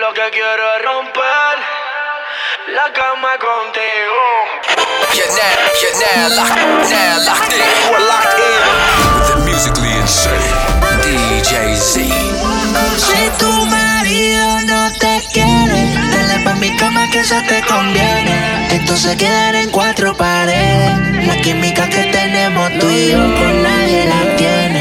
lo que quiero es romper la cama contigo. You're now, you're now locked, now locked in. We're locked in. The musically insane DJ Z. Si tu marido no te quiere, dale pa' mi cama que eso te conviene. Esto se quedará en cuatro paredes. La química que tenemos tú y yo con nadie la tiene.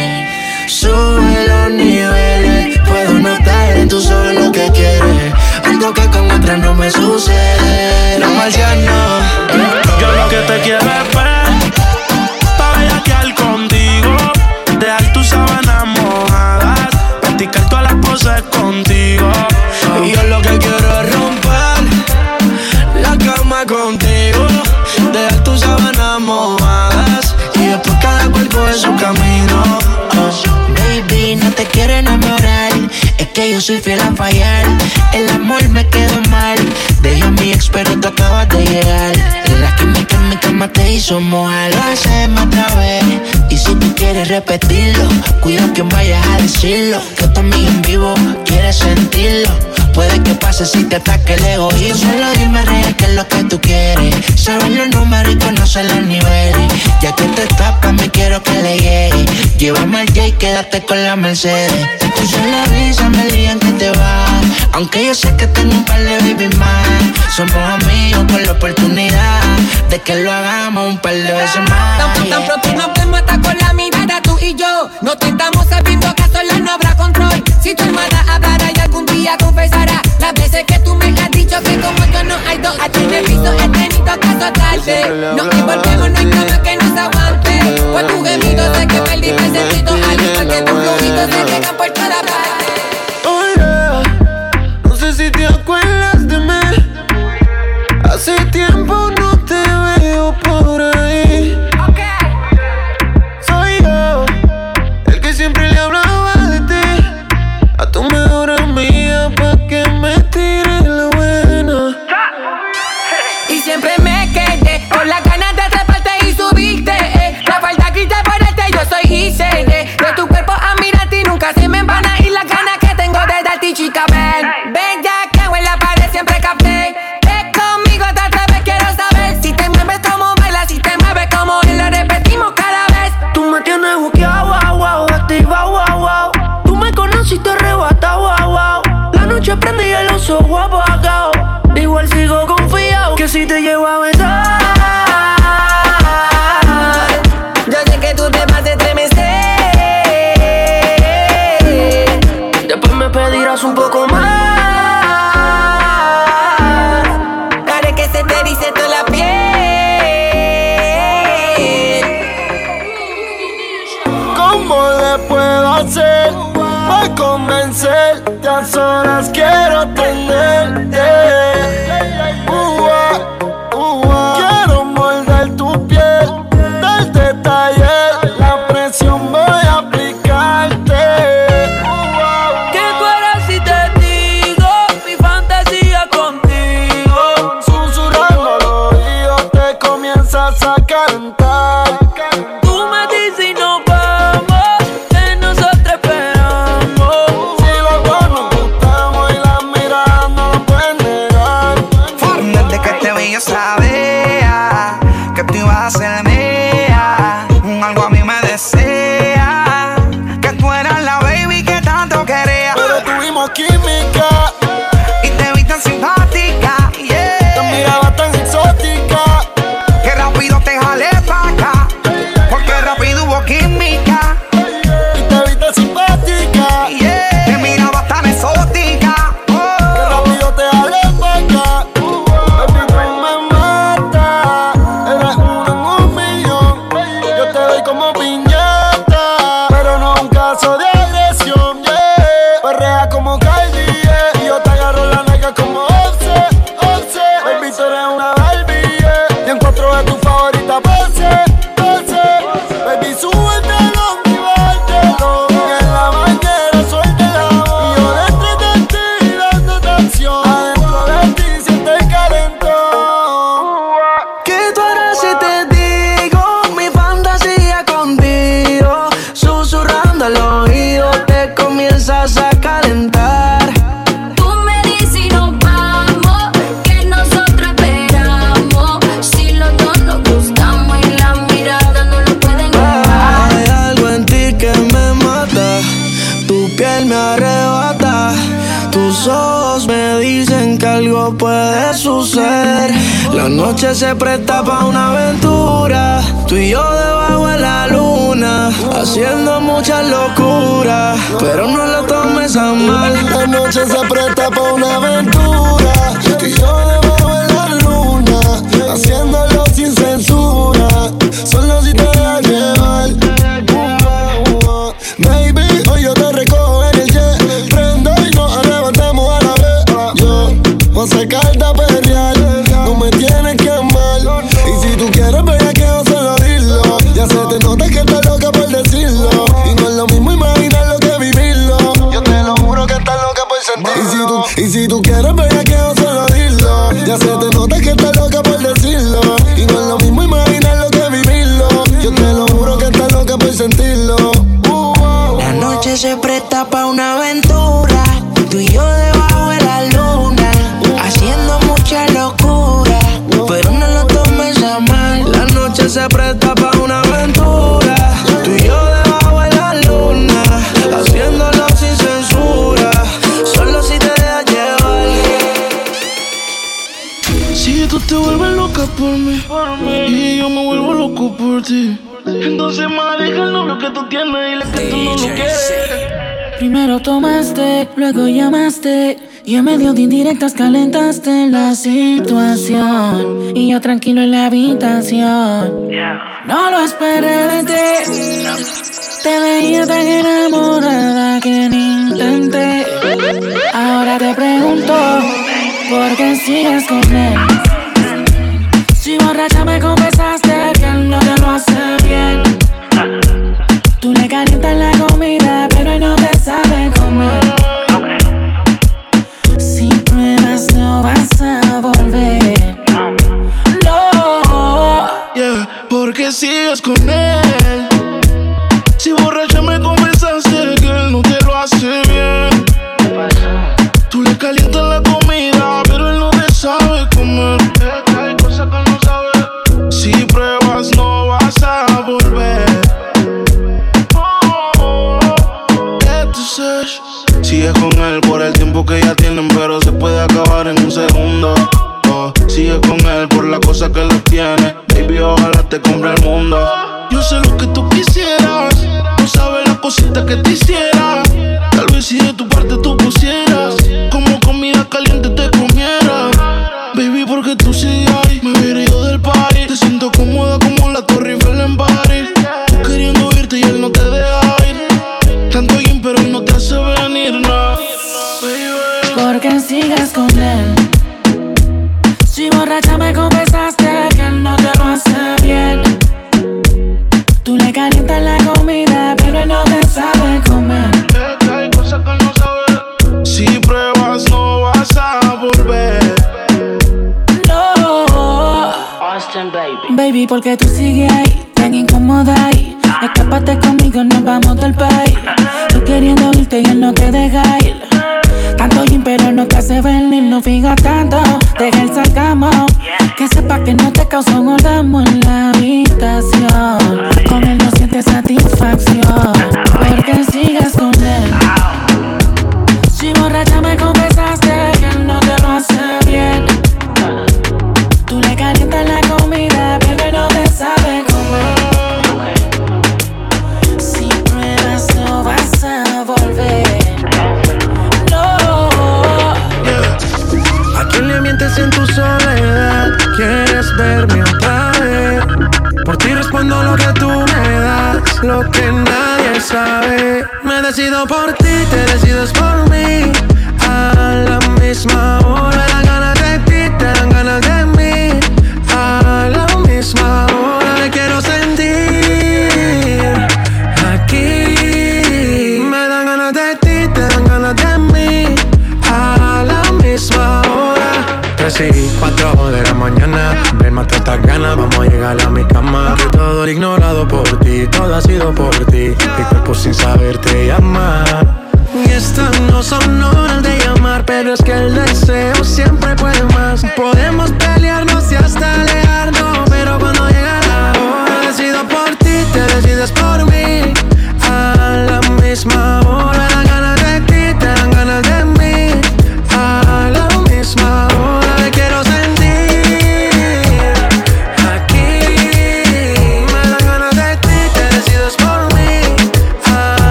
Sube los niveles, puedo notar en tu solo lo que quieres. Algo que con otra no me sucede. No marciano. Yo lo que te quiero es ver, pa' bellaquear contigo. Dejar tus sábanas mojadas, practicar todas las poses contigo. Y yo lo que quiero es romper la cama contigo. Dejar tus sábanas mojadas y después cada cual coge su camino. Quiero enamorar. Es que yo soy fiel a fallar. El amor me quedó mal. Dejé a mi ex, pero acabas de llegar. La química en mi cama te hizo mojar. Lo hacemos otra vez. Y si tú quieres repetirlo, cuida que vayas a decirlo. Que tu amiga en vivo quiere sentirlo. Puede que pase si te ataque el egoísmo. Solo dime real qué es lo que tú quieres. Sabes los números y conocer los niveles. Ya que te tapas, me quiero que le llegue. Llévame al J y quédate con la Mercedes. Te puse la visa, me en que te vas. Aunque yo sé que tengo un par de baby más. Somos amigos con la oportunidad de que lo hagamos un par de veces más. Tan, tan pronto nos vemos hasta con la mirada tú y yo No te estamos sabiendo que a solas no habrá control Si tu hermana hablara y algún día confesará Las veces que tú me has dicho que como yo no hay dos A ti me piso he tenido que azotarte No envolvemos, La noche se presta para una aventura. Tú y yo debajo de la luna, haciendo muchas locuras. Pero no lo tomes a mal. La noche se presta para una aventura. Tú y yo debajo de la luna, haciéndolo sin censura. Entonces, ma, deja el novio que tú tienes y le que tú no lo quieres. Primero tomaste, luego llamaste. Y en medio de indirectas calentaste la situación. Y yo tranquilo en la habitación. No lo esperé de ti. Te veía tan enamorada que ni intenté. Ahora te pregunto, ¿por qué sigues con él? borracha me confesaste que él no te lo hace bien. Tú le calientas la comida, pero él no te sabe comer. Si pruebas, no vas a volver. No, yeah, porque sigues con él.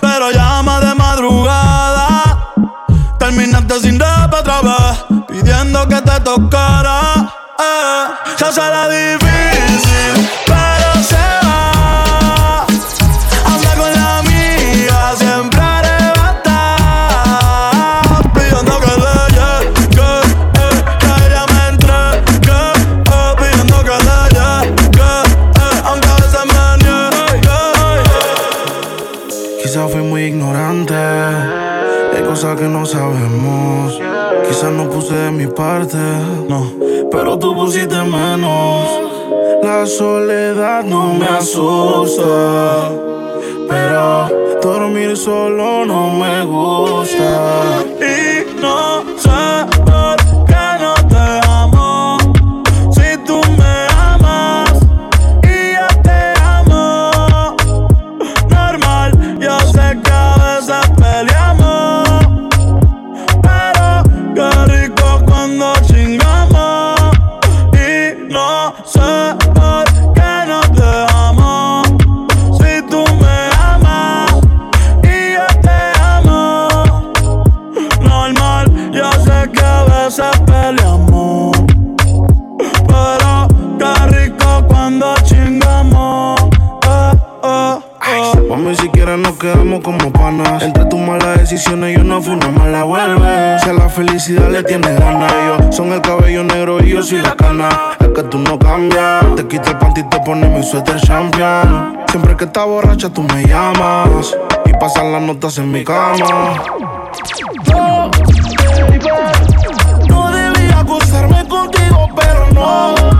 pero llama de madrugada. Terminaste sin rap otra vez, pidiendo que te tocara. sé, pero dormir solo no me gusta. está borracha, tú me llamas. Y pasan las notas en mi cama. No debía acusarme contigo, pero no.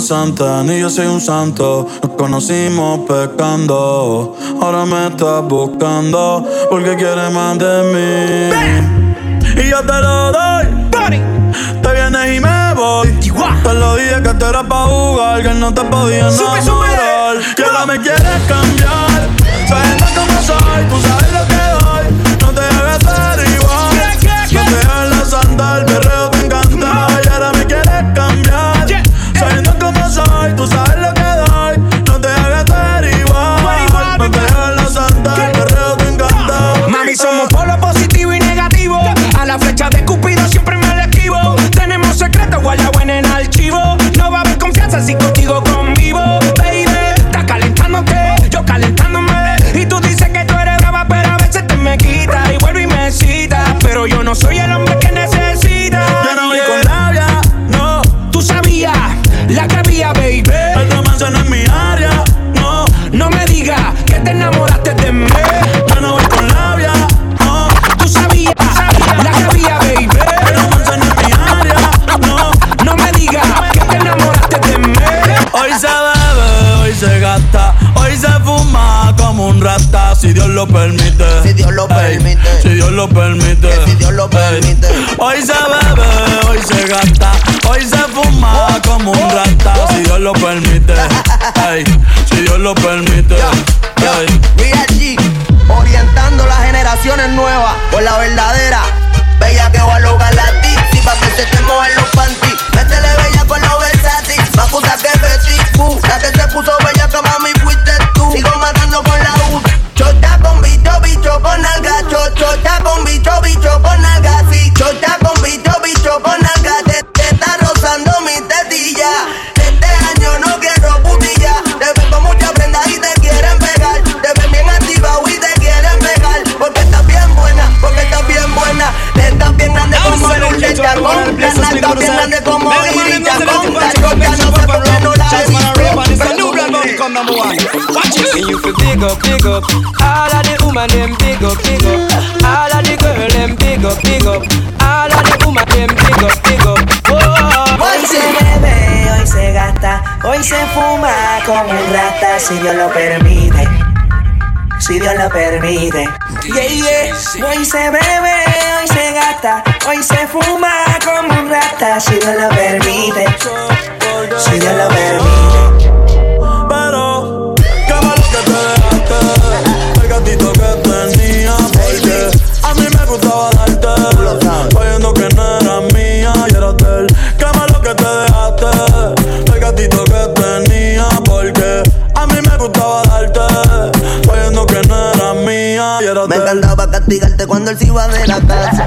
santa, ni yo soy un santo. Nos conocimos pecando, ahora me estás buscando porque quieres más de mí. Y yo te lo doy. ¡Body! Te vienes y me voy. Te lo dije que te era pa' jugar, que no te podía enamorar. Que ahora me quieres cambiar. Sabiendo cómo soy, tú sabes lo que doy. si Dios lo permite. Hoy se bebe, hoy se gasta, hoy se fuma como un rata. Si Dios lo permite. Si Dios lo permite. Yo, hey. yo, orientando las generaciones nuevas por la verdadera. Bella que va a lograr la titi pa' que se te mojen los panties. Métele bella con los versatis, pa' que que vestir, uh, la que se puso bella one. Watch it. You big up, big up. All of the woman them big up, big up. All of the girl them big up, big up. All of the woman them big up, big up. Oh. Hoy se bebe, hoy se gasta, hoy se fuma como un rata si Dios lo permite. Si Dios lo permite. Yeah, yeah. Hoy se bebe, hoy se gasta, hoy se fuma como un rata si Dios lo permite. Si Dios lo permite. in a bad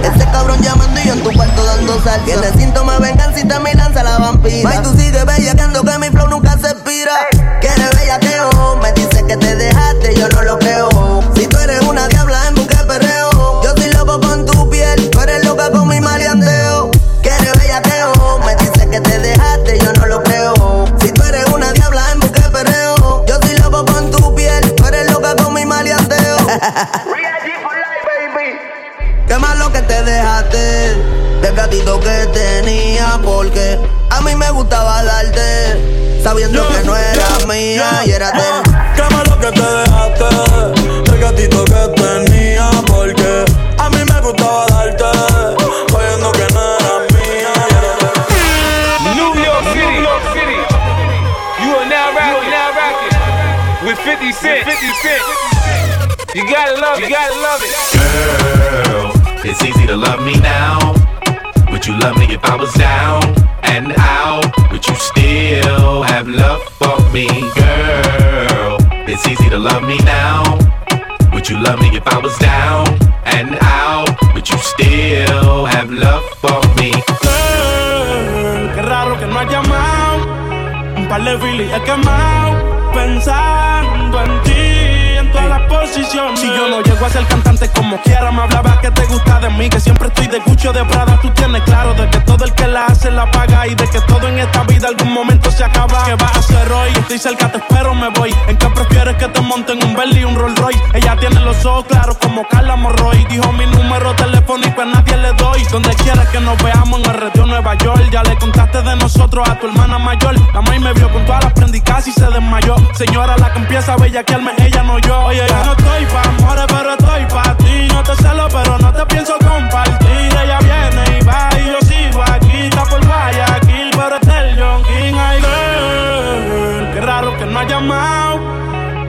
ser cantante como quiera, me hablaba que te gusta de mí. Que siempre estoy de Gucci o de Prada. Tú tienes claro de que todo el que la hace la paga. Y de que todo en esta vida algún momento se acaba. ¿Qué vas a hacer hoy? Estoy cerca, te espero, me voy. ¿En qué prefieres que te monten un Bentley y un Rolls Royce? Ella tiene los ojos claros como Carla Morroy. Dijo mi número telefónico a nadie le doy. Donde quieras que nos veamos en el retiro Nueva York. Ya le contaste de nosotros a tu hermana mayor. La maíz me vio con todas las prendicas y se desmayó. Señora, la que empieza a bellaquearme, ella no yo. Oye, yo no estoy pa' amores, pero estoy pa' ti. No te celo, pero no te pienso compartir. Ella viene y va y yo sigo aquí. Está por Guayaquil, pero está el John King. Ay, girl, qué raro que no ha llamado.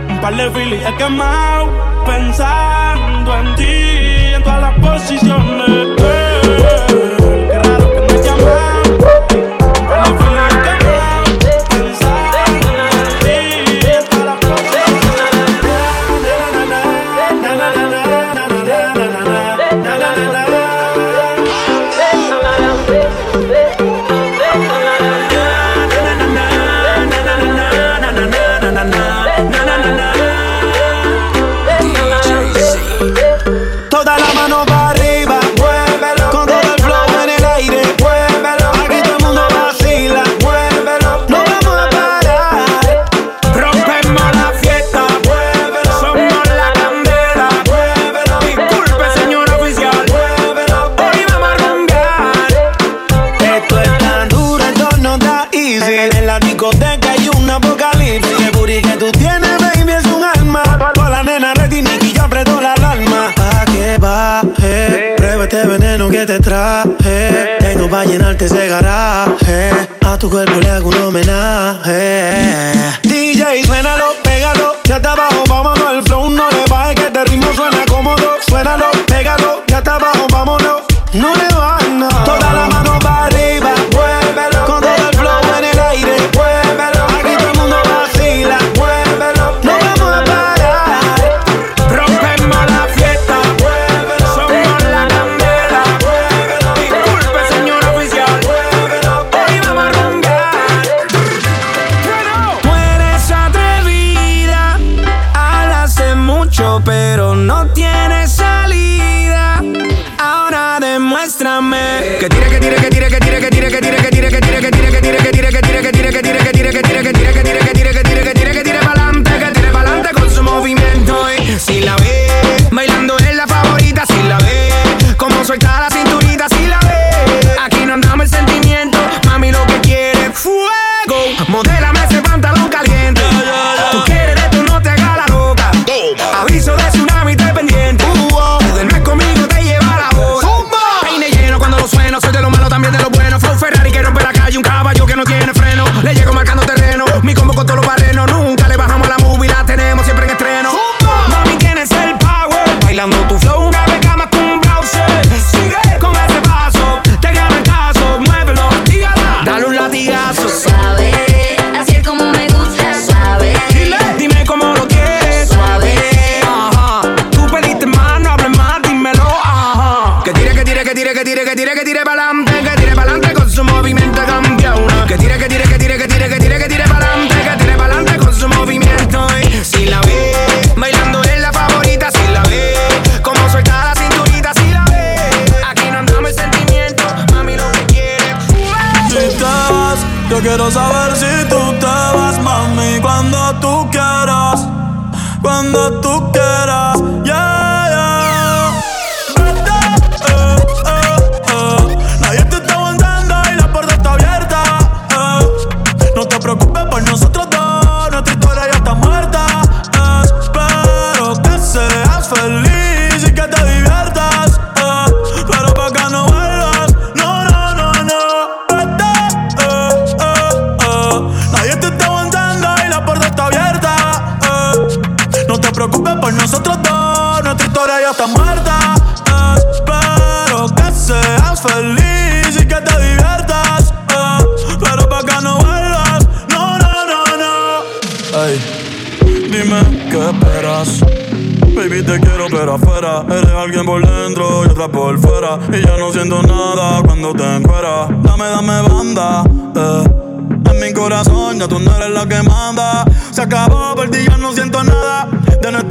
Un par de filis he quemado. Pensando en ti, en todas las posiciones. Woo! Que te traje. Tengo pa' llenarte ese garaje. A tu cuerpo le hago un homenaje. DJ, suénalo, pégalo, ya está abajo, vámonos. El flow no le baje, que este ritmo suena cómodo. Suénalo, pégalo, ya está abajo, vámonos. No le bajes nada. Toda la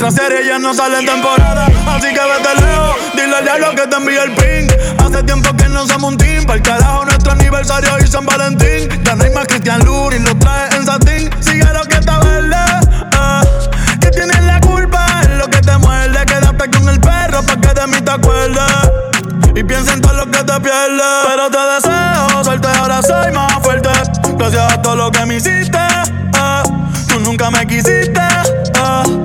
nuestra serie ya no sale en temporada Así que vete lejos, dile al diablo que te envíe el ping Hace tiempo que no somos un team Para el carajo nuestro aniversario y San Valentín Ya no hay más Cristian Luri, lo trae en satín Sigue lo que está verde, eh que tienes la culpa es lo que te muerde. Quédate con el perro pa' que de mí te acuerdes. Y piensa en todo lo que te pierdes. Pero te deseo suerte, ahora soy más fuerte. Gracias a todo lo que me hiciste. eh. Tú nunca me quisiste. eh.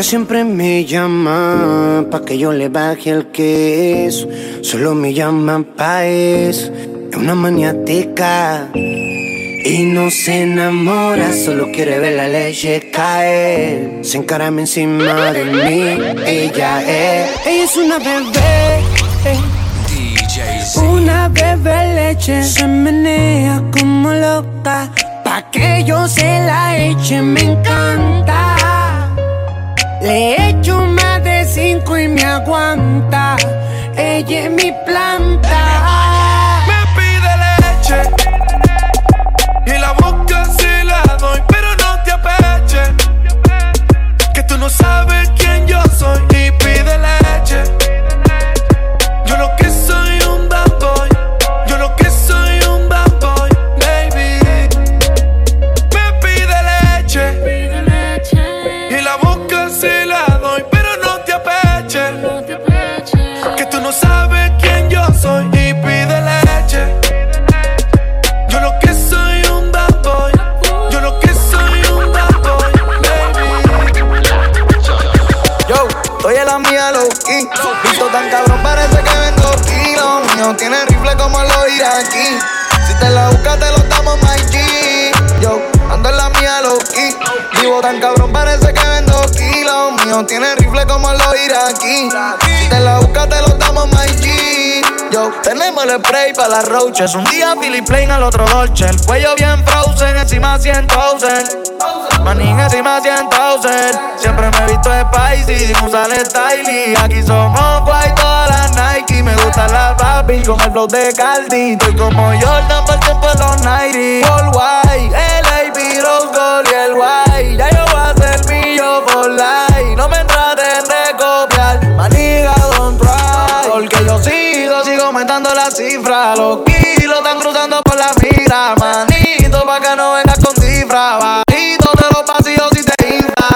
Ella siempre me llama pa' que yo le baje el queso. Solo me llama pa' eso. Es una maniática. Y no se enamora, solo quiere ver la leche caer. Se encarame encima de mí. Ella es. Ella es una bebé. Una bebé leche. Se menea como loca. Pa' que yo se la eche, me encanta. Le echo más de cinco y me aguanta. Ella es mi planta. Me pide leche y la boca se la doy, pero no te apeches. Que tú no sabes quién yo soy iraquí. Si te la buscas, te lo damos my. Yo, tenemos el spray para las roaches. Un día Philip Plain, al otro Dolce. El cuello bien frozen, encima 100 Manín encima 100 Siempre me he visto spicy, sin usar style Aquí somos guay todas las Nike Me gustan las Barbie con el flow de Caldi Estoy como Jordan por el tiempo de los 90 All white, el AP, Rose Gold y el white Ya yo voy a ser mío for life No me traten cifra Los kilos están cruzando por la mira. Manito, pa' que no vengas con cifra. Bajito de los pasillos y te infla.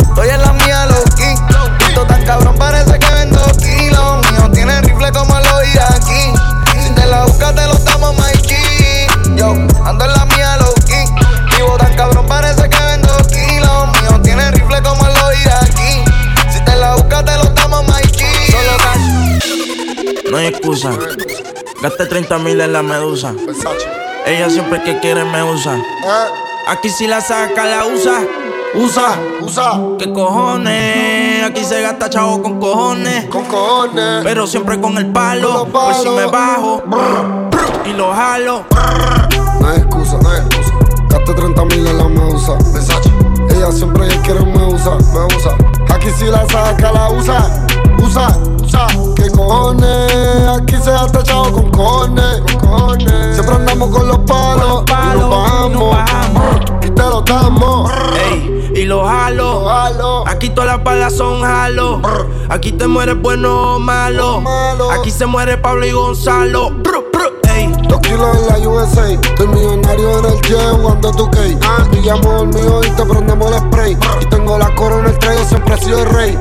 Estoy en la mía, low key. Visto tan cabrón, parece que vendo kilos. Mío tiene rifle como los iraquí Si te la buscas, te lo my G Yo, ando en la mía, low key. Vivo tan cabrón, parece que vendo kilos. Mío tiene rifle como los iraquí Si te la buscas, te lo my G Solo cash. No hay excusa. Gaste 30 mil en la medusa. Ella siempre que quiere me usa. Aquí si la saca, la usa. Usa, usa. ¿Qué cojones? Aquí se gasta chavo con cojones. Con cojones. Pero siempre con el palo. Por si me bajo. Y lo jalo. No todas las balas son jalo. Aquí te mueres bueno o malo. Aquí se muere Pablo y Gonzalo. Ey. Dos kilos en la USA. Estoy millonario en el jet jugando tu key. Pillamos el mío y te prendemos el spray. Y tengo la corona el tren, yo siempre he sido el rey.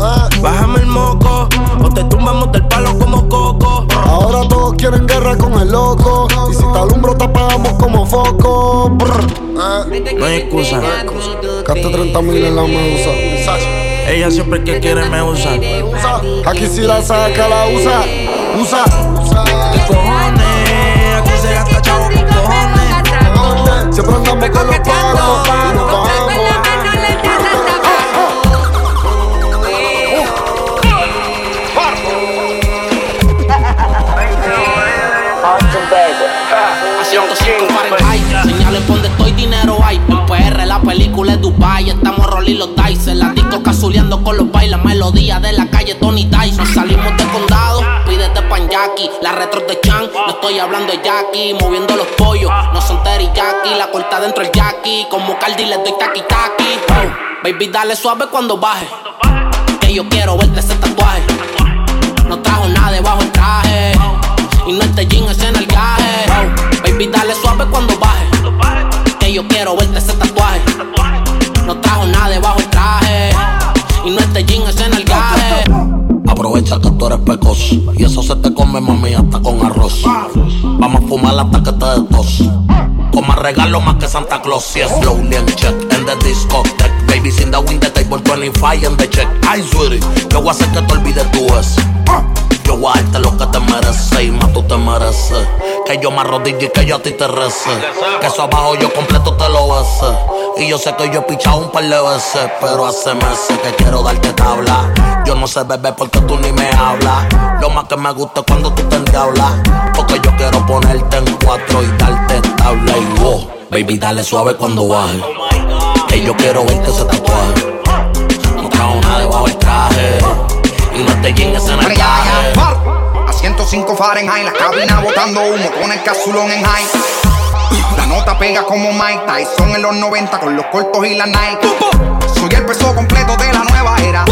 Ah, Bájame el moco. O te tumbamos del palo como coco. Ahora todos quieren guerra con el loco. Y si te alumbro, te apagamos como foco. Ah, No hay excusa. Gaste 30 mil en la medusa. Ella siempre que quiere me usa. Usa. Aquí si la saca, la usa. Usa. Usa. Cojones, aquí se gasta chavo con cojones. Siempre andamos con los palos. Dinero hay. En PR la película es Dubai Estamos rolling los dice. La disco cazuleando con los bailes Melodía de la calle Tony Nos salimos de condado Pídete pan Jackie. La retro de Chan No estoy hablando de Jackie Moviendo los pollos. No son teriyaki La corta dentro el Jackie. Como Cardi le doy taki Oh, Baby dale suave cuando baje. Que yo quiero verte ese tatuaje. No trajo nada debajo el traje. Y no este jean es en el gaje. Baby, dale suave cuando baje. Yo quiero verte ese tatuaje. No trajo nada debajo el traje. Y no este jean es en el gaje. Aprovecha que tú eres pecos y eso se te come mami hasta con arroz. Vamos a fumar hasta que te des más regalo más que Santa Claus. Yes, slowly and check in the discotheque. Baby, sin the win the table 25 en the check. Ay, sweetie, yo voy a hacer que te olvides tú es. Yo voy a darte lo que te mereces y más tú te mereces. Que yo me arrodille y que yo a ti te rece. Que eso abajo yo completo te lo bese. Y yo sé que yo he pichado un par de veces, pero hace meses que quiero darte tabla. Yo no sé beber porque tú ni me hablas. Lo más que me gusta es cuando tú te endiablas. Porque yo quiero ponerte en cuatro y darte tabla y wow. Baby, dale suave cuando baje. Que yo quiero verte ese tatuaje. No trajo nada debajo el traje. Y no te llegues en el traje. A 105 Fahrenheit, la cabina botando humo con el casulón en high. La nota pega como Mike Tyson en los 90 con los cortos y la Nike. Soy el peso completo de la nueva era.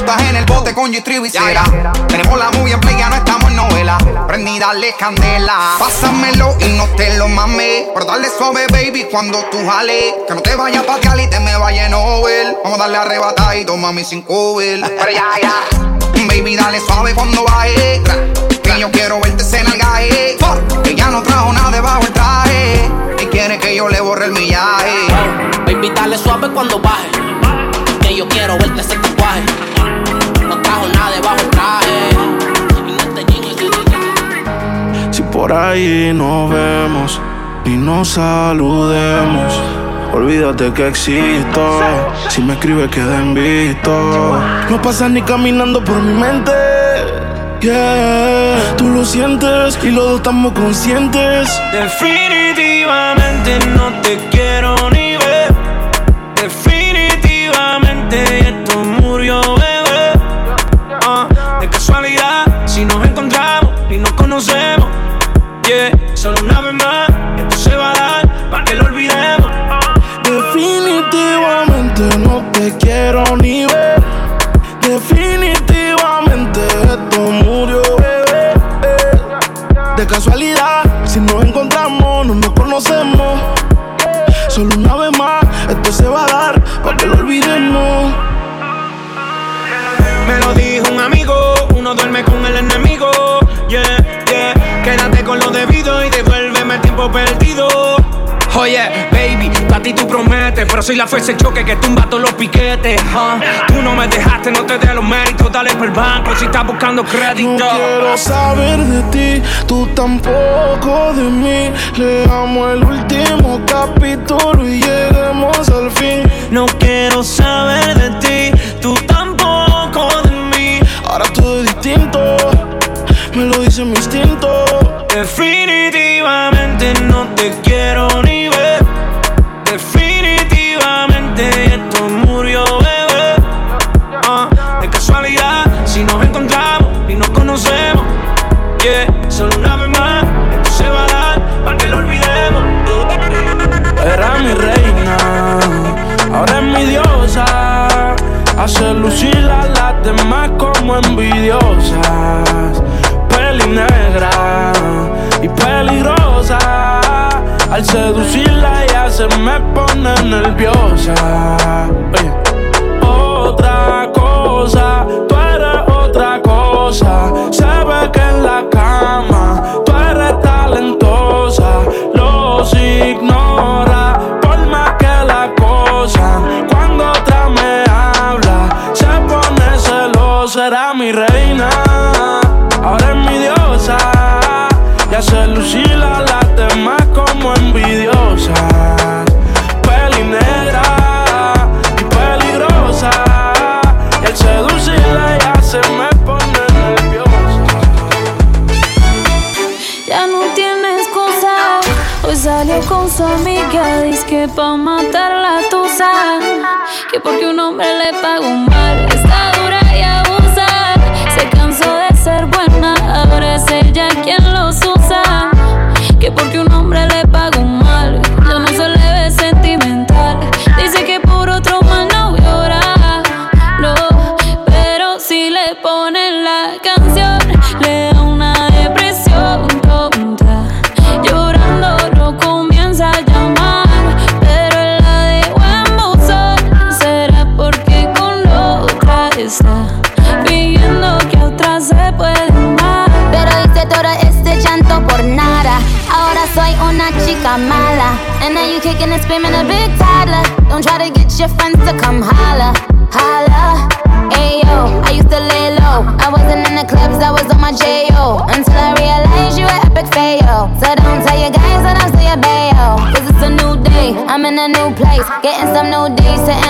Putas en el bote con y cera. Tenemos la movie en play, ya no estamos en novela. Prendí, dale candela. Pásamelo y no te lo mames. Pero dale suave, baby, cuando tú jales. Que no te vayas pa' Cali te me vaya en Nobel. Vamos a darle arrebatadito, mami, sin cover. Pero ya, ya. Baby, dale suave cuando baje. Que yo quiero verte en el gaje. Que ya no trajo nada debajo el traje. Y quiere que yo le borre el millaje. Baby, dale suave cuando baje. Que yo quiero verte ese tatuaje. Por ahí nos vemos y nos saludemos, olvídate que existo. Si me escribes, queda en visto. No pasas ni caminando por mi mente. Yeah, tú lo sientes y los dos estamos conscientes. Definitivamente no te Oye, baby, para ti tú prometes, pero soy la fuerza de choque que tumba todos los piquetes. ah. Tú no me dejaste, no te dé los méritos, dale por el banco si estás buscando crédito. No quiero saber de ti, tú tampoco de mí. Leamos el último capítulo y lleguemos al fin. No quiero saber de ti, diosa. Hace lucir a las demás como envidiosas. Peli negra y peligrosa. Al seducirla ella se me pone nerviosa. Otra cosa, tú eres otra cosa. Se que en la cama tú eres talentosa. Los ignora mi reina, ahora es mi diosa. Y hace lucir a las demás como envidiosa. Peli negra y peligrosa. Y al seducirla ella se me pone nerviosa. Ya no tiene excusa. Hoy salió con su amiga, dice que pa' matar la tusa. Que porque un hombre le pagó mal, está chica mala. And now you kicking and screaming a big toddler. Don't try to get your friends to come holla, holla. Ayo, I used to lay low. I wasn't in the clubs, I was on my J.O. Until I realized you were epic fail. So don't tell your guys that I'm still your bayo. Cause it's a new day, I'm in a new place. Getting some new days, sitting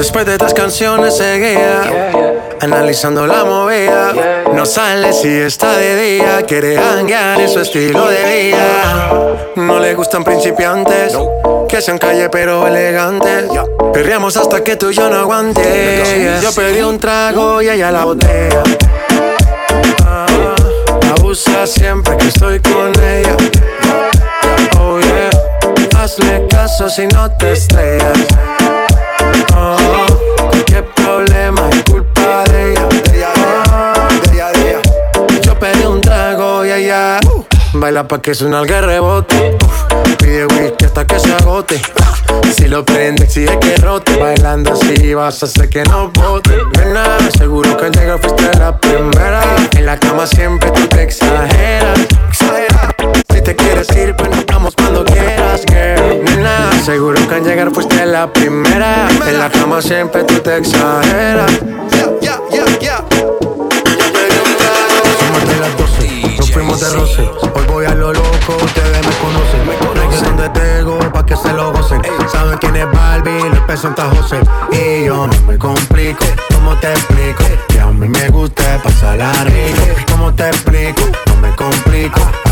Después de estas canciones seguía Analizando la movida. No sale si está de día Quiere hanguear en su estilo de vida. No le gustan principiantes Que sean calle pero elegantes. Perreamos hasta que tú y yo no aguante. Yo pedí un trago y ella la botella Ah, Abusa siempre que estoy con ella. Oh yeah. Hazle caso si no te estrellas Qué problema es culpa de ella. De ella, de ella, Yo pedí un trago y ella baila pa' que suena el rebote. Uf, Pide whisky hasta que se agote. Si lo prende, exige que rote. Bailando así vas a hacer que no bote. Nena, seguro que al llegar fuiste la primera. En la cama siempre tú te exageras. exageras. Si te quieres ir, pues nos vamos cuando quieras, seguro que al llegar fuiste la primera. En la cama siempre tú te exageras. Yeah, yeah, yeah. Somos de las 12, nos fuimos de roce. Hoy voy a lo loco, ustedes me conocen. Reggaeton de Tego, pa' que se lo gocen. Saben quién es Barbie, los pesos en José. Y yo no me complico, ¿cómo te explico? Que a mí me gusta pasar rico. ¿Cómo te explico? No me complico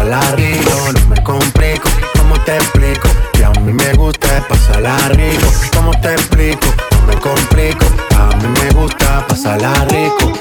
pasarla rico. No me complico, ¿cómo te explico? Que a mí me gusta pasarla rico. ¿Cómo te explico? No me complico, a mí me gusta pasar pasarla rico.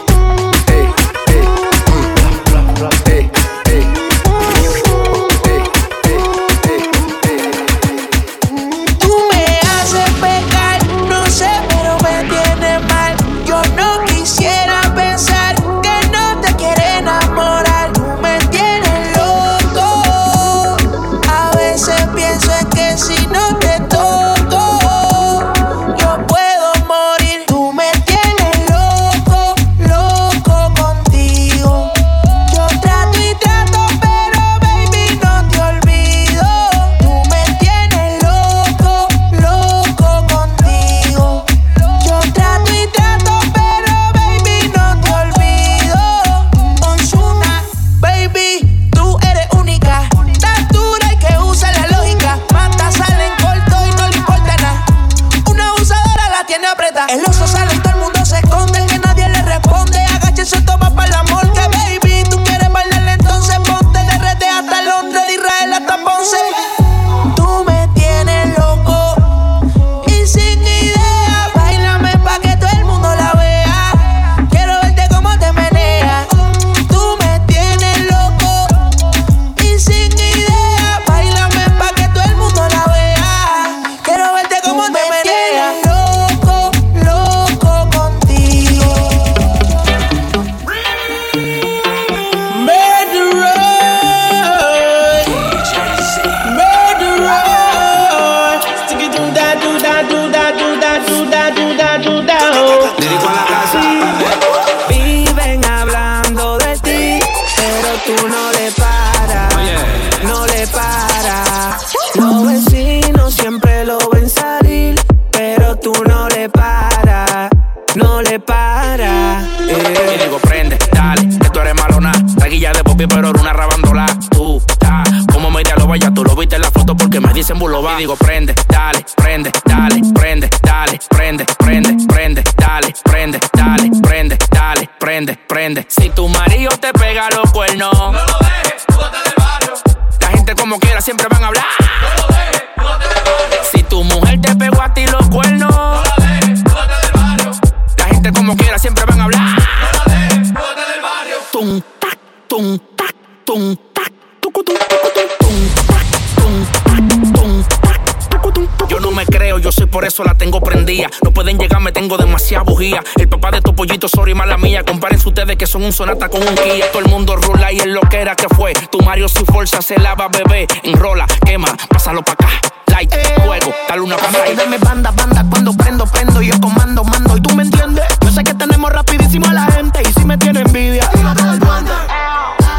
eso la tengo prendida. No pueden llegar, me tengo demasiada bujía. El papá de tu pollito, sorry, mala mía. Compárense ustedes que son un sonata con un guía. Todo el mundo rula y es lo que era que fue. Tu Mario, su fuerza se lava, bebé. Enrola, quema, pásalo pa' acá. Light, juego, dale una pa' ahí. Deme banda, banda, cuando prendo, prendo. Yo comando, mando, y tú me entiendes. Yo sé que tenemos rapidísimo a la gente. Y si me tiene envidia,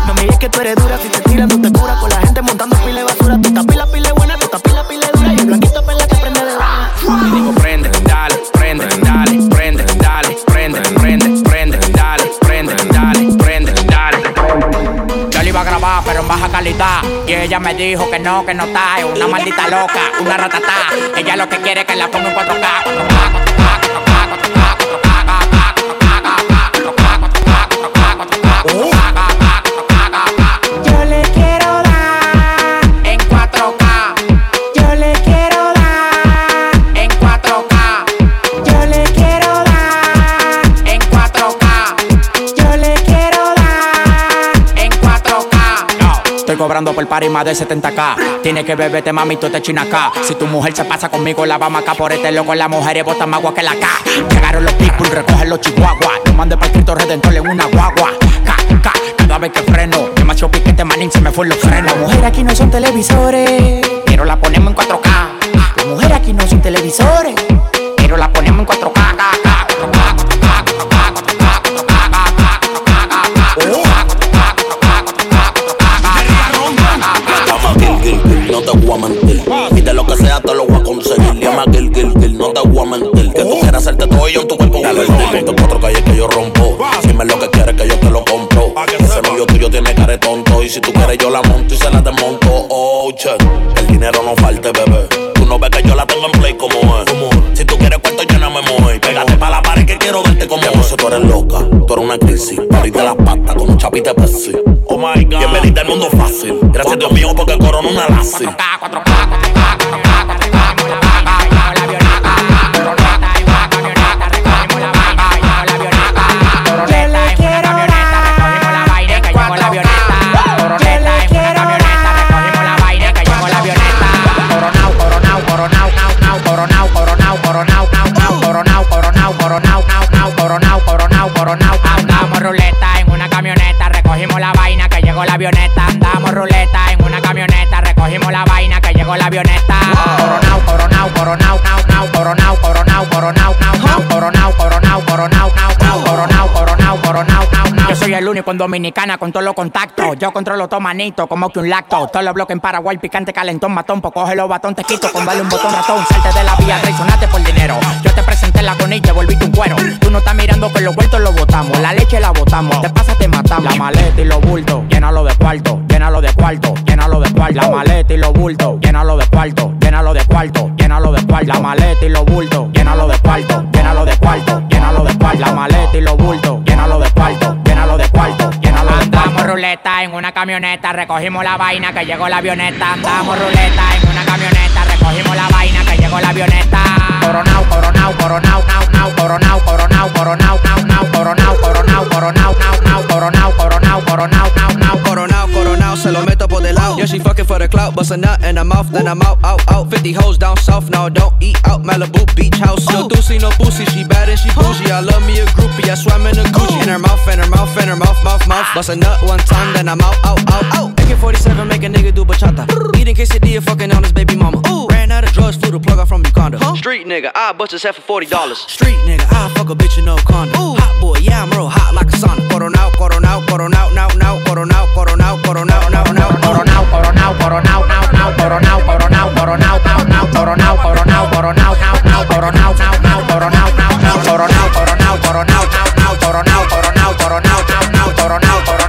Mami, es que tú eres dura. Si te tiran, no te cura. Con la gente montando pile basura. Tú estás pila, pile buena baja calidad. Y ella me dijo que no, que no está. Es una maldita loca, una ratatá. Ella lo que quiere es que la ponga en 4K. 4K. cobrando por par y más de 70k. Tiene que beberte, mami, tú te acá. Si tu mujer se pasa conmigo, la vamos acá por este loco. La mujer es bota más agua que la K. Llegaron los people, recogen los chihuahuas. Lo mandé para Cristo Redentor en una guagua. K, K, cada vez que freno. Demasiado piquete, manín, se me fue los frenos. Las mujeres aquí no son televisores, pero la ponemos en 4K. Las mujeres aquí no son televisores, pero la ponemos en 4K. Lula Lassi. Tá Dominicana con todos los contactos. Yo controlo todo manito, como que un lacto. Todos los bloques en Paraguay, picante, calentón, matón. Pues coge los batón, te quito, con vale un botón ratón. Salte de la vía, traicionate por dinero. Yo te presenté la conilla, volviste un cuero. Tú no estás mirando que los vueltos los botamos. La leche la botamos. Te pasa, te matamos. La maleta y los bultos, llénalo de cuarto, llénalo de cuarto, llénalo de cuarto. La maleta y los bultos, llénalo de cuarto, llénalo de cuarto, llénalo de cuarto. La maleta y los bultos, llénalo de cuarto, llénalo de cuarto, llénalo de una camioneta, recogimos la vaina que llegó la avioneta. Andamos ruleta en una camioneta, recogimos la vaina que llegó la avioneta. Coronao, coronao, coronao, nao, nao, coronao, coronao, coronao, nao, nao, coronao, coronao, coronao, nao, nao, coronao, coronao, coronao, nao, nao, coronao, coronao, se lo meto por del lado. Yeah, she fucking for the clout, bust a nut in her mouth, then I'm out, out, out. 50 hoes down south, now don't eat out, Malibu Beach House. No doozy, no pussy, she bad and she bougie. I love me a groupie, I swam in a Gucci. In her mouth, in her mouth, in her mouth, mouth, mouth. Ah. Bust a nut one time, then I'm out. Out, out, out. AK-47 make a nigga do bachata. Eating quesadilla, fucking on his baby mama. Ooh. Ran out of drugs, flew the plug out from Uganda. Huh? Street nigga, I bust his head for forty dollars. Street nigga, I fuck a bitch in no condom. Ooh. Hot boy, yeah I'm real hot like a sauna. Coronao, coronao, coronao, now, now, coronao, coronao, coronao, now, now, coronao, coronao, coronao, now, now, coronao, coronao, coronao, now, now, coronao, coronao, coronao, now, now, coronao, now, now, coronao, now, now, coronao, coronao, coronao, now, now, coronao, coronao, coronao, now, now, coronao, coronao,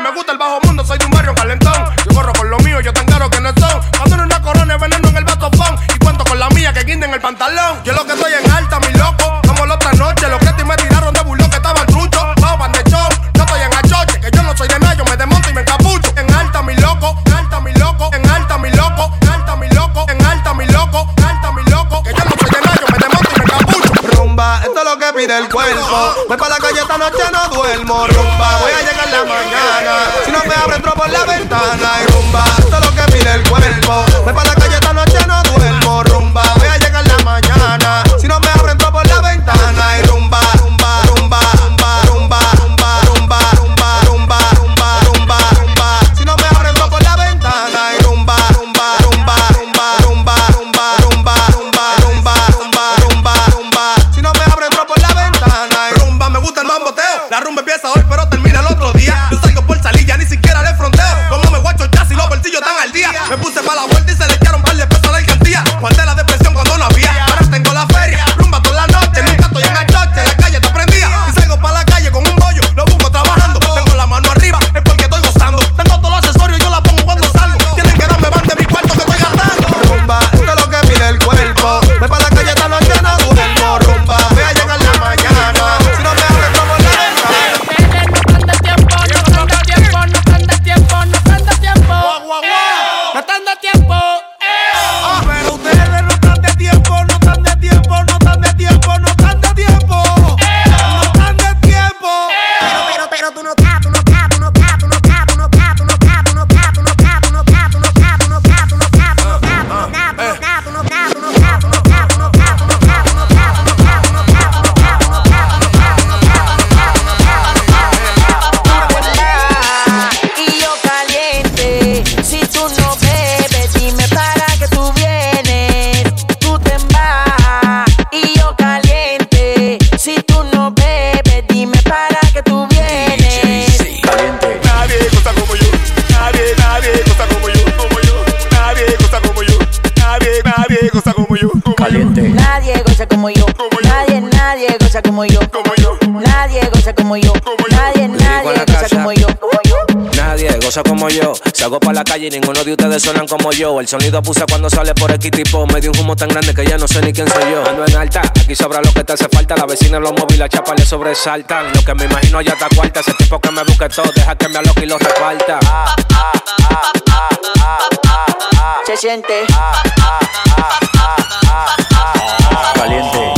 Me gusta el bajo mundo, soy de un barrio calentón. Yo corro con lo mío, yo tan claro que no son. Cuando una corona, veneno en el batofón. Y cuento con la mía que guinda en el pantalón. Yo lo que estoy Voy pa' la como yo. Salgo para la calle y ninguno de ustedes suenan como yo. El sonido abusa cuando sale por aquí tipo. Me dio un humo tan grande que ya no sé ni quién soy yo. Ando en alta, aquí sobra lo que te hace falta. La vecina los móviles, la chapa le sobresaltan. Lo que me imagino ya está cuarta. Ese tipo que me busque todo, deja que me aloque y lo reparta. Se siente. Caliente.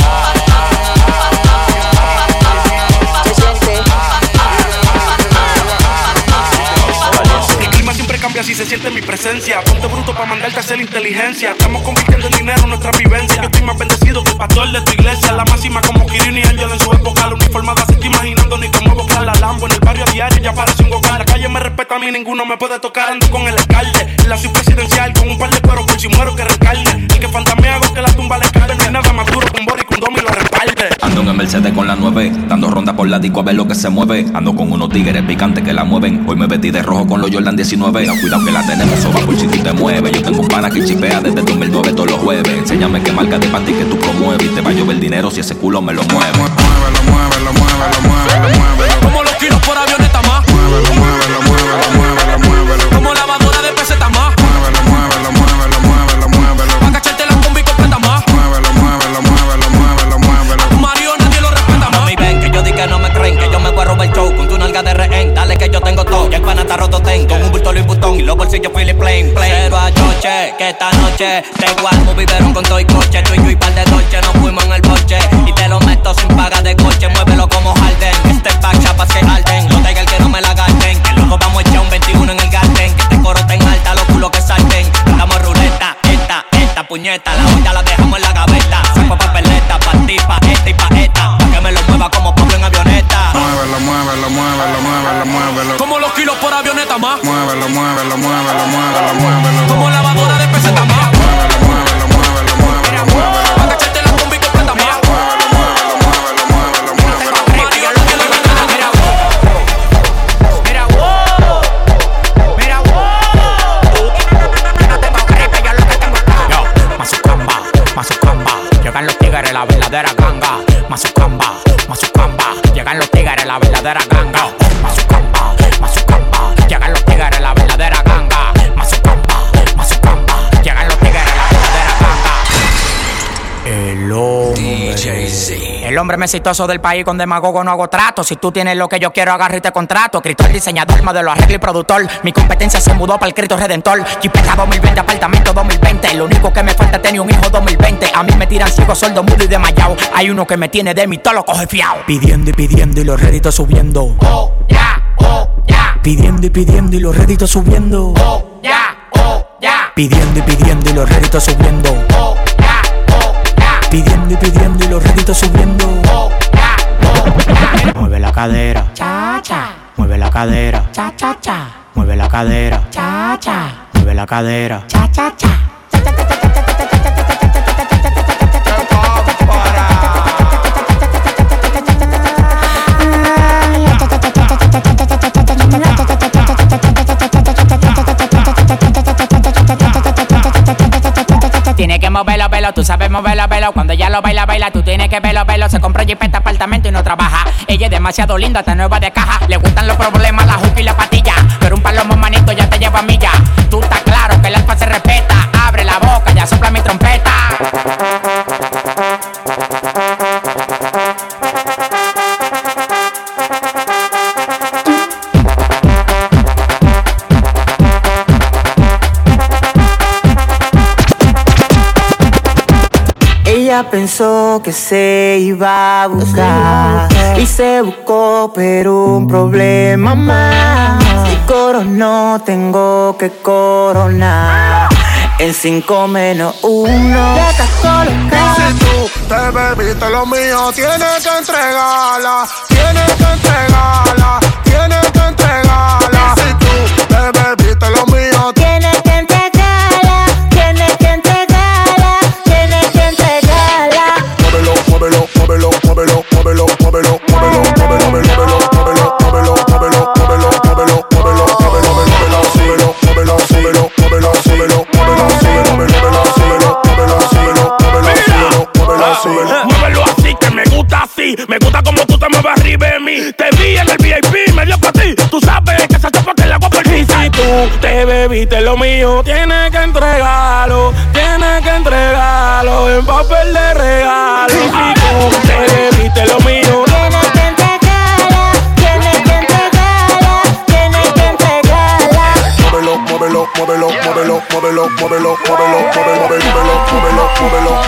Cambia si se siente mi presencia. Ponte bruto para mandarte a hacer inteligencia. Estamos convirtiendo en dinero nuestra vivencia. Yo estoy más bendecido que el pastor de tu iglesia. La máxima como Kirin y Angel en su época. La uniformada se está imaginando ni cómo buscar la Lambo. En el barrio a diario ya parece un hogar. La calle me respeta a mí, ninguno me puede tocar. Ando con el alcalde. En la ciudad presidencial con un par de cueros por si muero que recarne. El que fantamea hago que la tumba le cae. No hay nada más duro que un bori, con domi lo respalde. Ando en el Mercedes con la 9, dando ronda por la disco a ver lo que se mueve. Ando con unos tigres picantes que la mueven. Hoy me vestí de rojo con los Jordan 19. No, cuidado que la tenemos, soba por si tú te mueves. Yo tengo un pana que chipea desde 2009 todos los jueves. Enséñame qué marca de panty que tú promueves. Y te va a llover dinero si ese culo me lo mueve. Muévelo, muévelo, muévelo, muévelo, muévelo. Che, Take one, movie, pero con todo hombre. Más exitoso del país con demagogo no hago trato. Si tú tienes lo que yo quiero, agarro y te contrato. Escritor, diseñador, modelo, arreglo y productor. Mi competencia se mudó para el Cristo Redentor. Jipeta 2020, apartamento 2020. Lo único que me falta es tener un hijo 2020. A mí me tiran ciego, sordo, mudo y desmayado. Hay uno que me tiene de mí, todo lo coge fiao. Pidiendo y pidiendo y los réditos subiendo. Oh, ya, oh, ya. Pidiendo y pidiendo y los réditos subiendo. Oh, ya, oh, ya. Pidiendo y pidiendo y los réditos subiendo. Pidiendo y pidiendo y los réditos subiendo. Oh, oh. Mueve la cadera. Cha, cha. Mueve la cadera. Cha, cha, cha. Mueve la cadera. Cha, cha. Mueve la cadera. Cha, cha, cha. Tiene que moverlo, velo, tú sabes moverlo, velo. Cuando ella lo baila, baila, tú tienes que verlo, velo. Se compró jipeta, apartamento y no trabaja. Ella es demasiado linda, está nueva de caja. Le gustan los problemas, la juca y la patilla. Pero un palomo manito ya te lleva a milla. Tú estás claro que el alfa se respeta. Abre la boca, ya sopla mi trompeta. Ella pensó que se iba a buscar y se buscó, pero un problema más. Si coronó, tengo que coronar. En cinco menos uno, ya estás colocado. Si tú te bebiste lo mío, tienes que entregarla, tienes que entregarla, tienes que entregarla. viste lo mío, tienes que entregarlo, tienes que entregarlo en papel de regalo. Si lo mío, tienes que entregarla, tienes que entregarla, tienes que entregarla. Móvelo, móvelo, móvelo, móvelo, móvelo, móvelo, móvelo, móvelo, móvelo,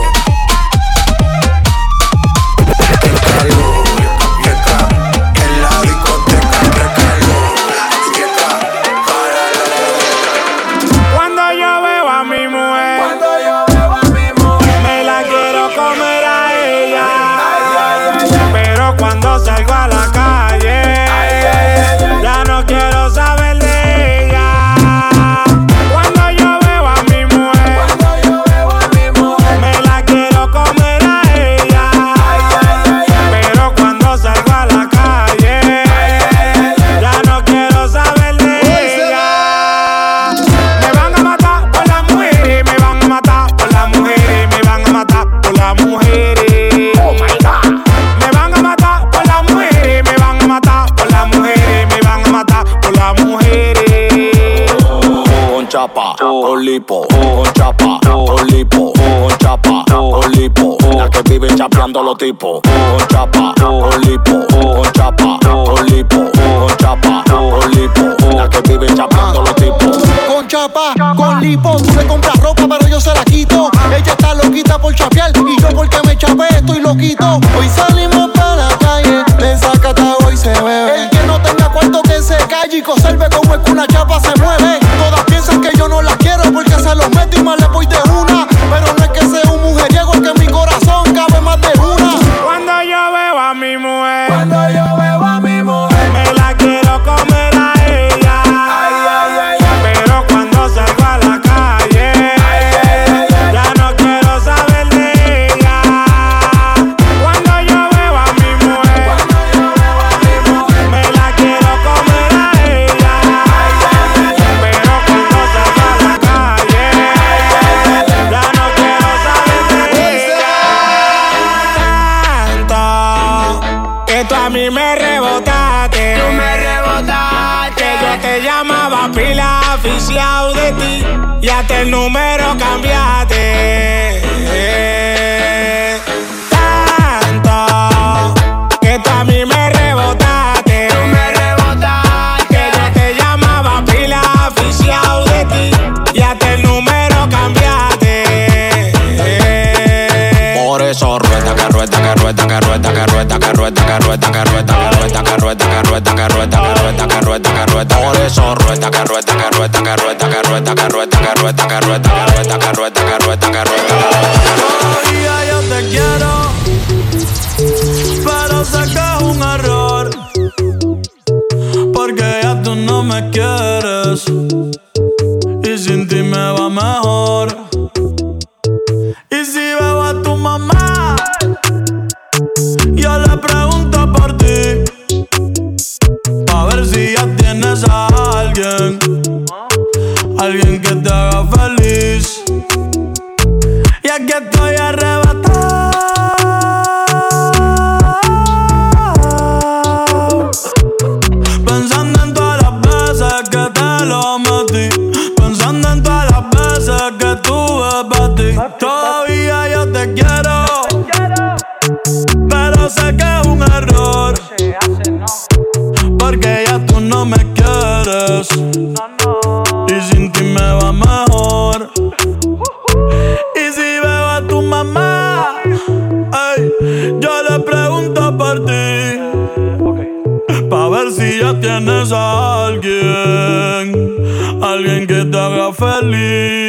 lipo, con chapa, con lipo, con chapa, con lipo. La que vive chapeando los tipos, con chapa, con lipo, con chapa, con lipo, con chapa, con lipo. La que vive chapeando los tipos. Con chapa, con lipo, tú le compras ropa, pero yo se la quito. Ella está loquita por chapear y yo porque me chapé estoy loquito. Hoy salí rueta, que rueta, que rueta, que rueta, que rueta, que rueta, que rueta, que rueta, que rueta, por eso rueta, que rueta, que rueta, yo te quiero, pero sé un error, porque ya tú no me quieres y sin ti me va mejor. tienes a alguien, alguien que te haga feliz.